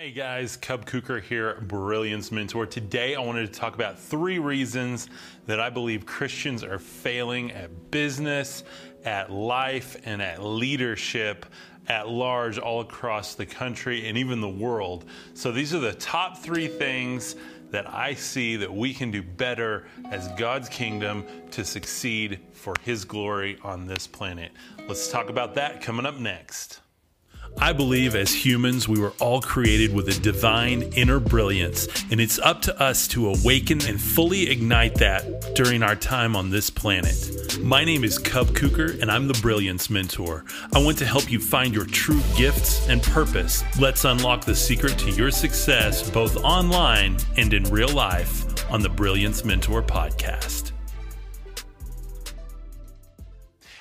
Hey guys, Cub Kuker here, Brilliance Mentor. Today I wanted to talk about three reasons that I believe Christians are failing at business, at life, and at leadership at large all across the country and even the world. So these are the top three things that I see that we can do better as God's kingdom to succeed for His glory on this planet. Let's talk about that coming up next. I believe as humans, we were all created with a divine inner brilliance, and it's up to us to awaken and fully ignite that during our time on this planet. My name is Cub Kuker, and I'm the Brilliance Mentor. I want to help you find your true gifts and purpose. Let's unlock the secret to your success both online and in real life on the Brilliance Mentor podcast.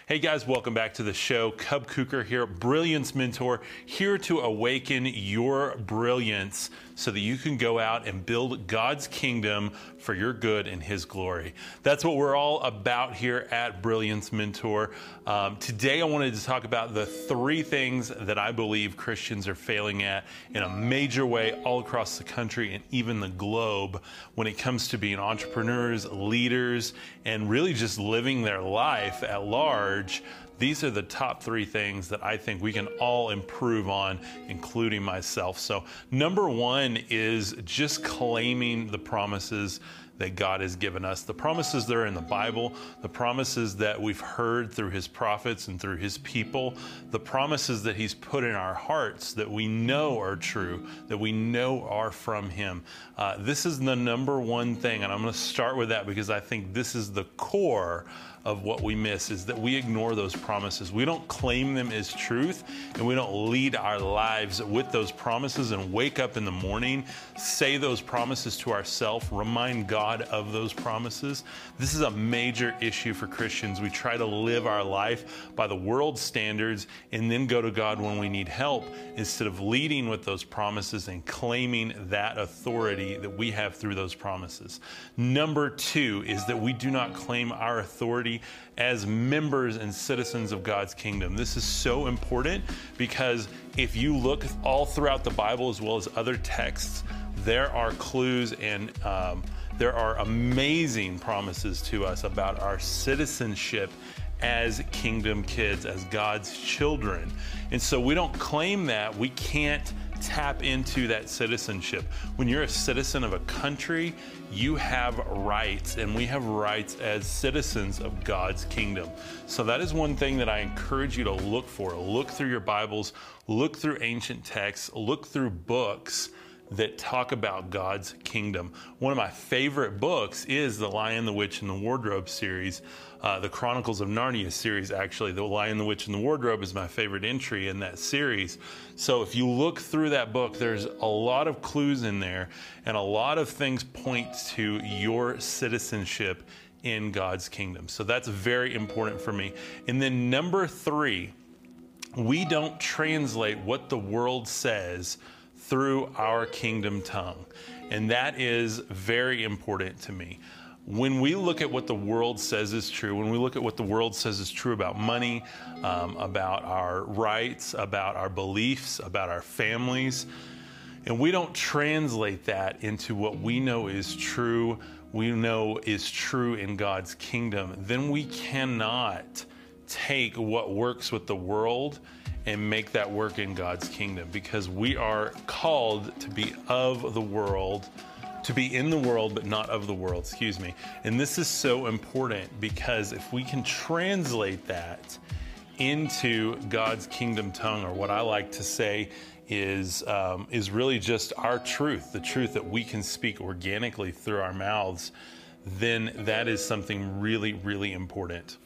Hey guys, welcome back to the show. Cub Kuker here, Brilliance Mentor, here to awaken your brilliance so that you can go out and build God's kingdom for your good and His glory. That's what we're all about here at Brilliance Mentor. Um, today, I wanted to talk about the three things that I believe Christians are failing at in a major way all across the country and even the globe when it comes to being entrepreneurs, leaders, and really just living their life at large these are the top three things that I think we can all improve on, including myself. So, number one is just claiming the promises that God has given us. The promises that are in the Bible, the promises that we've heard through His prophets and through His people, the promises that He's put in our hearts that we know are true, that we know are from Him. Uh, this is the number one thing, and I'm going to start with that because I think this is the core of what we miss is that we ignore those promises. We don't claim them as truth and we don't lead our lives with those promises and wake up in the morning, say those promises to ourselves, remind God of those promises. This is a major issue for Christians. We try to live our life by the world's standards and then go to God when we need help instead of leading with those promises and claiming that authority that we have through those promises. Number two is that we do not claim our authority authority as members and citizens of God's kingdom. This is so important because if you look all throughout the Bible as well as other texts, there are clues and um, there are amazing promises to us about our citizenship as kingdom kids, as God's children. And so we don't claim that. We can't tap into that citizenship. When you're a citizen of a country, you have rights, and we have rights as citizens of God's kingdom. So, that is one thing that I encourage you to look for. Look through your Bibles, look through ancient texts, look through books that talk about God's kingdom. One of my favorite books is The Lion, the Witch, and the Wardrobe series. Uh, the Chronicles of Narnia series, actually. The Lion, the Witch, and the Wardrobe is my favorite entry in that series. So if you look through that book, there's a lot of clues in there, and a lot of things point to your citizenship in God's kingdom. So that's very important for me. And then number three, we don't translate what the world says through our kingdom tongue. And that is very important to me. When we look at what the world says is true, when we look at what the world says is true about money, um, about our rights, about our beliefs, about our families, and we don't translate that into what we know is true, we know is true in God's kingdom, then we cannot take what works with the world and make that work in God's kingdom because we are called to be of the world, to be in the world, but not of the world, excuse me. And this is so important because if we can translate that into God's kingdom tongue, or what I like to say is, um, is really just our truth, the truth that we can speak organically through our mouths, then that is something really, really important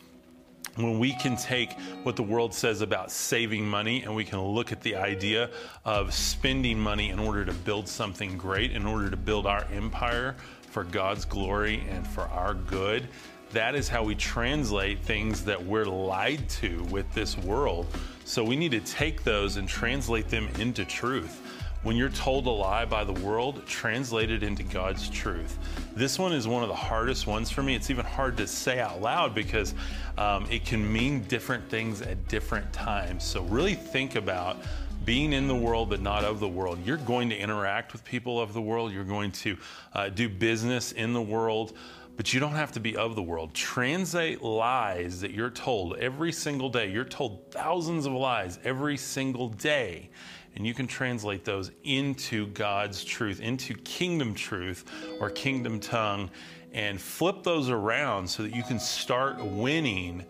when we can take what the world says about saving money and we can look at the idea of spending money in order to build something great, in order to build our empire for God's glory and for our good, that is how we translate things that we're lied to with this world. So we need to take those and translate them into truth. When you're told a lie by the world, translate it into God's truth. This one is one of the hardest ones for me. It's even hard to say out loud because um, it can mean different things at different times. So, really think about being in the world but not of the world. You're going to interact with people of the world, you're going to uh, do business in the world. But you don't have to be of the world. Translate lies that you're told every single day. You're told thousands of lies every single day. And you can translate those into God's truth, into kingdom truth or kingdom tongue, and flip those around so that you can start winning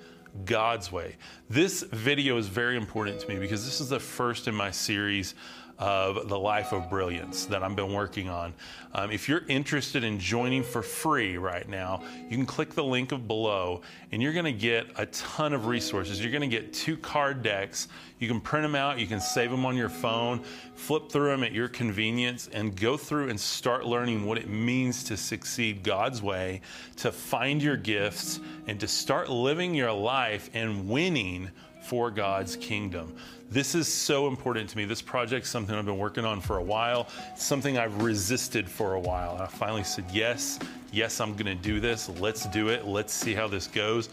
God's way. This video is very important to me because this is the first in my series of the life of brilliance that I've been working on. Um, if you're interested in joining for free right now, you can click the link below and you're going to get a ton of resources. You're going to get two card decks. You can print them out, you can save them on your phone, flip through them at your convenience, and go through and start learning what it means to succeed God's way, to find your gifts, and to start living your life and winning for God's kingdom. This is so important to me. This project is something I've been working on for a while, something I've resisted for a while. And I finally said, Yes, yes, I'm going to do this. Let's do it. Let's see how this goes.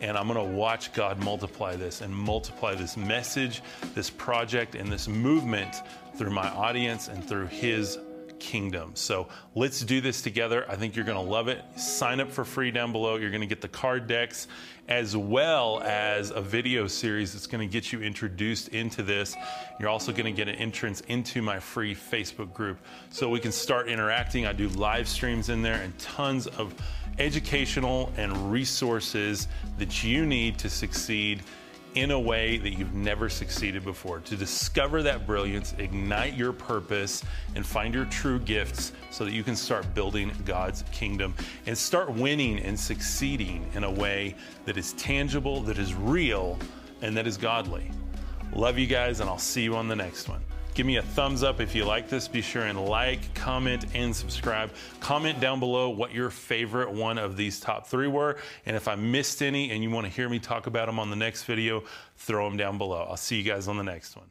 And I'm going to watch God multiply this and multiply this message, this project, and this movement through my audience and through His kingdom. So let's do this together. I think you're going to love it. Sign up for free down below. You're going to get the card decks as well as a video series that's going to get you introduced into this. You're also going to get an entrance into my free Facebook group so we can start interacting. I do live streams in there and tons of educational and resources that you need to succeed in a way that you've never succeeded before. To discover that brilliance, ignite your purpose, and find your true gifts so that you can start building God's kingdom and start winning and succeeding in a way that is tangible, that is real, and that is godly. Love you guys, and I'll see you on the next one. Give me a thumbs up if you like this. Be sure and like, comment, and subscribe. Comment down below what your favorite one of these top three were. And if I missed any and you want to hear me talk about them on the next video, throw them down below. I'll see you guys on the next one.